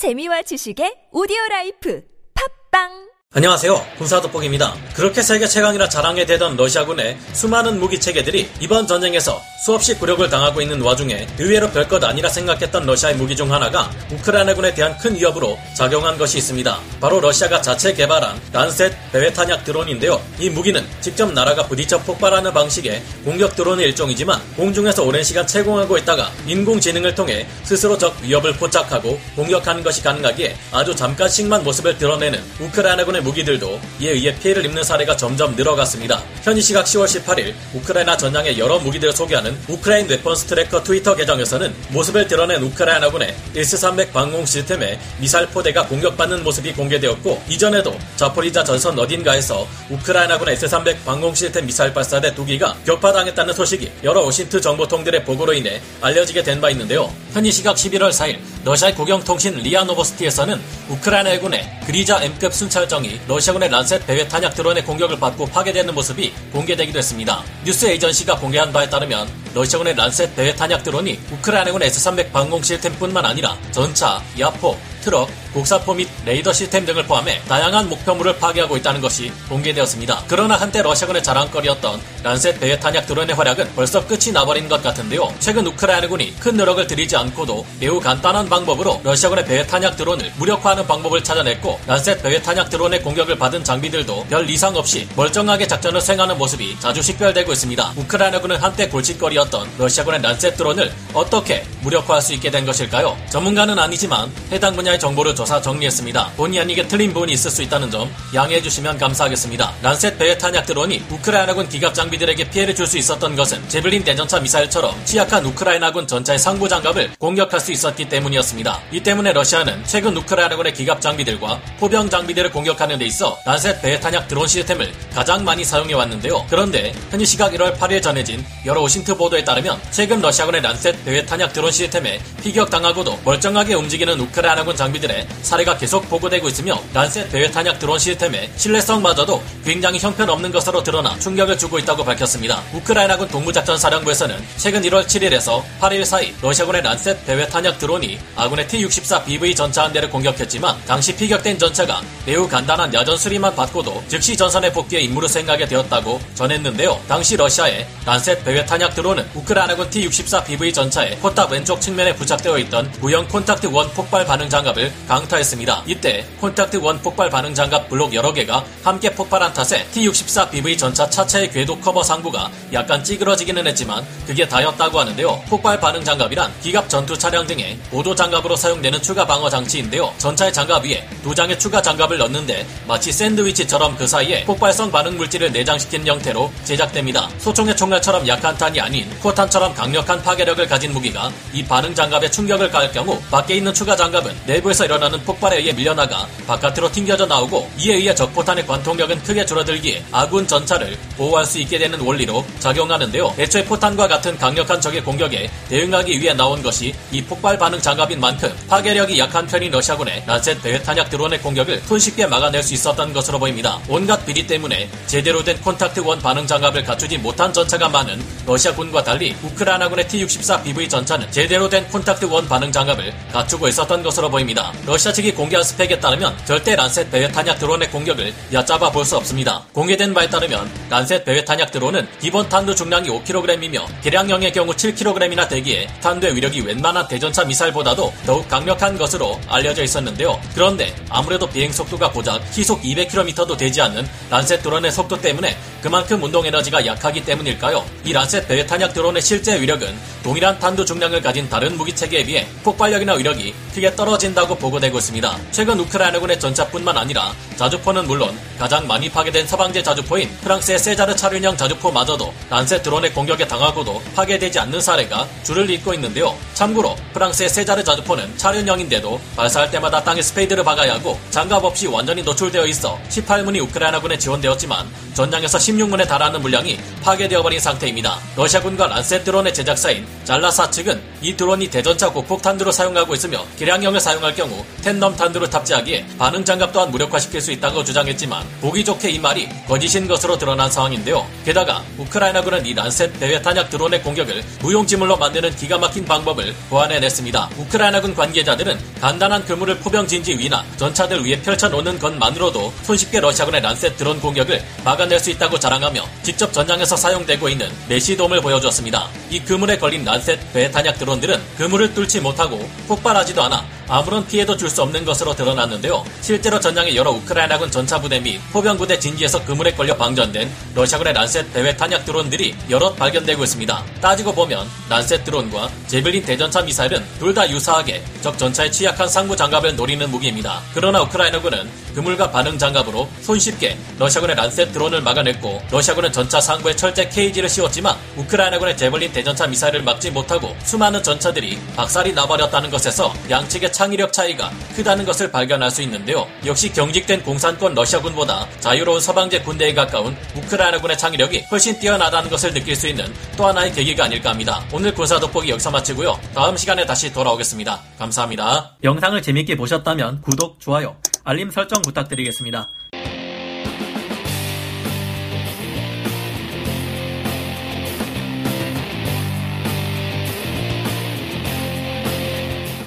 재미와 지식의 오디오 라이프. 팟빵 안녕하세요. 군사돋보기입니다. 그렇게 세계 최강이라 자랑해 대던 러시아군의 수많은 무기 체계들이 이번 전쟁에서 수없이 굴욕을 당하고 있는 와중에 의외로 별것 아니라 생각했던 러시아의 무기 중 하나가 우크라이나군에 대한 큰 위협으로 작용한 것이 있습니다. 바로 러시아가 자체 개발한 란셋 배회 탄약 드론인데요. 이 무기는 직접 날아가 부딪혀 폭발하는 방식의 공격 드론의 일종이지만 공중에서 오랜 시간 체공하고 있다가 인공지능을 통해 스스로 적 위협을 포착하고 공격하는 것이 가능하기에 아주 잠깐씩만 모습을 드러내는 우크라이나군의 우크라이나의 무기들도 이에 의해 피해를 입는 사례가 점점 늘어갔습니다. 현지 시각 10월 18일 우크라이나 전장의 여러 무기들을 소개하는 우크라인 Weapons Tracker 트위터 계정에서는 모습을 드러낸 우크라이나군의 S-300 방공 시스템의 미사일 포대가 공격받는 모습이 공개되었고 이전에도 자포리자 전선 어딘가에서 우크라이나군의 S-300 방공 시스템 미사일 발사대 두 기가 격파당했다는 소식이 여러 OSINT 정보통들의 보고로 인해 알려지게 된 바 있는데요. 현지 시각 11월 4일 러시아 국영통신 리아노보스티에서는 우크라이나 해군의 규르자 M급 순찰정이 러시아군의 란셋 배회 탄약 드론의 공격을 받고 파괴되는 모습이 공개되기도 했습니다. news agency가 공개한 바에 따르면 러시아군의 란셋 배회 탄약 드론이 우크라이나군 S-300 방공 시스템뿐만 아니라 전차, 야포, 트럭, 곡사포 및 레이더 시스템 등을 포함해 다양한 목표물을 파괴하고 있다는 것이 공개되었습니다. 그러나 한때 러시아군의 자랑거리였던 란셋 배회 탄약 드론의 활약은 벌써 끝이 나버린 것 같은데요. 최근 우크라이나군이 큰 노력을 들이지 않고도 매우 간단한 방법으로 러시아군의 배회 탄약 드론을 무력화하는 방법을 찾아냈고 란셋 배회 탄약 드론의 공격을 받은 장비들도 별 이상 없이 멀쩡하게 작전을 수행하는 모습이 자주 식별되고 있습니다. 우크라이나군은 한때 골칫거리였던 러시아군의 란셋 드론을 어떻게 무력화할 수 있게 된 것일까요? 전문가는 아니지만 해당 분야의 정보를 조사 정리했습니다. 본의 아니게 틀린 부분이 있을 수 있다는 점 양해해 주시면 감사하겠습니다. 란셋 배회 탄약 드론이 우크라이나군 기갑 장비들에게 피해를 줄 수 있었던 것은 Javelin 대전차 미사일처럼 취약한 우크라이나군 전차의 상부 장갑을 공격할 수 있었기 때문이었습니다. 이 때문에 러시아는 최근 우크라이나군의 기갑 장비들과 포병 장비들을 공격하는 데 있어 란셋 배회 탄약 드론 시스템을 가장 많이 사용해 왔는데요. 그런데 현지 시각 1월 8일 전해진 여러 OSINT 보도에 따르면 최근 러시아군의 란셋 배회 탄약 드론 시스템에 피격당하고도 멀쩡하게 움직이는 우크라이나군 장비들의 사례가 계속 보고되고 있으며 란셋 배회 탄약 드론 시스템의 신뢰성마저도 굉장히 형편없는 것으로 드러나 충격을 주고 있다고 밝혔습니다. 우크라이나군 동부작전 사령부에서는 최근 1월 7일에서 8일 사이 러시아군의 란셋 배회 탄약 드론이 아군의 T-64 BV 전차 한 대를 공격했지만 당시 피격된 전차가 매우 간단한 야전 수리만 받고도 즉시 전선에 복귀해 임무를 수행하게 되었다고 전했는데요. 당시 러시아의 란셋 배회 탄약 드론은 우크라이나군 T-64 BV 전차의 포탑 왼쪽 측면에 부착되어 있던 구형 Kontakt One 폭발 반응 장갑을 강타했습니다. 이때 Kontakt One 폭발 반응 장갑 블록 여러 개가 함께 폭발한 탓에 T-64 BV 전차 차체의 궤도 커버 상부가 약간 찌그러지기는 했지만 그게 다였다고 하는데요. 폭발 반응 장갑이란 기갑 전투 차량 등의 보조 장갑으로 사용되는 추가 방어 장치인데요. 전차의 장갑 위에 두 장의 추가 장갑을 넣는데 마치 샌드위치처럼 그 사이에 폭발성 반응 물질을 내장시킨 형태로 제작됩니다. 소총의 총알처럼 약한 탄이 아닌 포탄처럼 강력한 파괴력을 가진 무기가 이 반응 장갑에 충격을 가할 경우 밖에 있는 추가 장갑은 내부에서 일어나는 폭발에 의해 밀려나가 바깥으로 튕겨져 나오고 이에 의해 적 포탄의 관통력은 크게 줄어들기에 아군 전차를 보호할 수 있게 되는 원리로 작용하는데요. 애초에 포탄과 같은 강력한 적의 공격에 대응하기 위해 나온 것이 이 폭발 반응 장갑인 만큼 파괴력이 약한 편인 러시아군의 란셋 배회 탄약 드론의 공격을 손쉽게 막아낼 수 있었던 것으로 보입니다. 온갖 비리 때문에 제대로 된 Kontakt One 반응 장갑을 갖추지 못한 전차가 많은 러시아군과 달리 우크라이나군의 T-64 BV 전차는 제대로 된 Kontakt One 반응 장갑을 갖추고 있었던 것으로 보입니다. 러시아 측이 공개한 스펙에 따르면 절대 란셋 배회 탄약 드론의 공격을 얕잡아 볼 수 없습니다. 공개된 바에 따르면 란셋 배회 탄약 드론은 기본 탄두 중량이 5kg이며 개량형의 경우 7kg이나 되기에 탄두의 위력이 웬만한 대전차 미사일보다도 더욱 강력한 것으로 알려져 있었는데요. 그런데 아무래도 비행 속도가 고작 시속 200km도 되지 않는 란셋 드론의 속도 때문에 그만큼 운동 에너지가 약하기 때문일까요? 이 란셋 배회 탄약 드론의 실제 위력은 동일한 탄두 중량을 가진 다른 무기 체계에 비해 폭발력이나 위력이 크게 떨어진다고 보고되고 있습니다. 최근 우크라이나군의 전차뿐만 아니라 자주포는 물론 가장 많이 파괴된 서방제 자주포인 프랑스의 세자르 차륜형 자주포마저도 란셋 드론의 공격에 당하고도 파괴되지 않는 사례가 줄을 잇고 있는데요. 참고로 프랑스의 세자르 자주포는 차륜형인데도 발사할 때마다 땅에 spade를 박아야 하고 장갑 없이 완전히 노출되어 있어 18문이 우크라이나군에 지원되었지만 전장에서 16문에 달하는 물량이 파괴되어버린 상태입니다. 러시아군과 란셋 드론의 제작사인 잘라사 측은 이 드론이 대전차 고폭 탄두로 사용하고 있으며 개량형을 사용할 경우 tandem 탄두를 탑재하기에 반응 장갑 또한 무력화시킬 수 있다고 주장했지만 보기 좋게 이 말이 거짓인 것으로 드러난 상황인데요. 게다가 우크라이나군은 이 란셋 배회 탄약 드론의 공격을 무용지물로 만드는 기가 막힌 방법을 고안해냈습니다. 우크라이나군 관계자들은 간단한 그물을 포병 진지 위나 전차들 위에 펼쳐놓는 것만으로도 손쉽게 러시아군의 란셋 드론 공격을 막아낼 수 있다고 자랑하며 직접 전장에서 사용되고 있는 mesh dome을 보여주었습니다. 이 그물에 걸린 란셋 배탄약 드론들은 그물을 뚫지 못하고 폭발하지도 않아 아무런 피해도 줄 수 없는 것으로 드러났는데요. 실제로 전장의 여러 우크라이나군 전차 부대 및 포병 부대 진지에서 그물에 걸려 방전된 러시아군의 란셋 대회 탄약 드론들이 여럿 발견되고 있습니다. 따지고 보면 란셋 드론과 제벨린 대전차 미사일은 둘 다 유사하게 적 전차에 취약한 상부 장갑을 노리는 무기입니다. 그러나 우크라이나군은 그물과 반응 장갑으로 손쉽게 러시아군의 란셋 드론을 막아냈고 러시아군은 전차 상부에 철제 케이지를 씌웠지만 우크라이나군의 제벌린 대전차 미사일을 막지 못하고 수많은 전차들이 박살이 나버렸다는 것에서 양측의 창의력 차이가 크다는 것을 발견할 수 있는데요. 역시 경직된 공산권 러시아군보다 자유로운 서방제 군대에 가까운 우크라이나군의 창의력이 훨씬 뛰어나다는 것을 느낄 수 있는 또 하나의 계기가 아닐까 합니다. 오늘 군사 돋보기 여기서 마치고요. 다음 시간에 다시 돌아오겠습니다. 감사합니다. 영상을 재밌게 보셨다면 구독, 좋아요, 알림 설정 부탁드리겠습니다.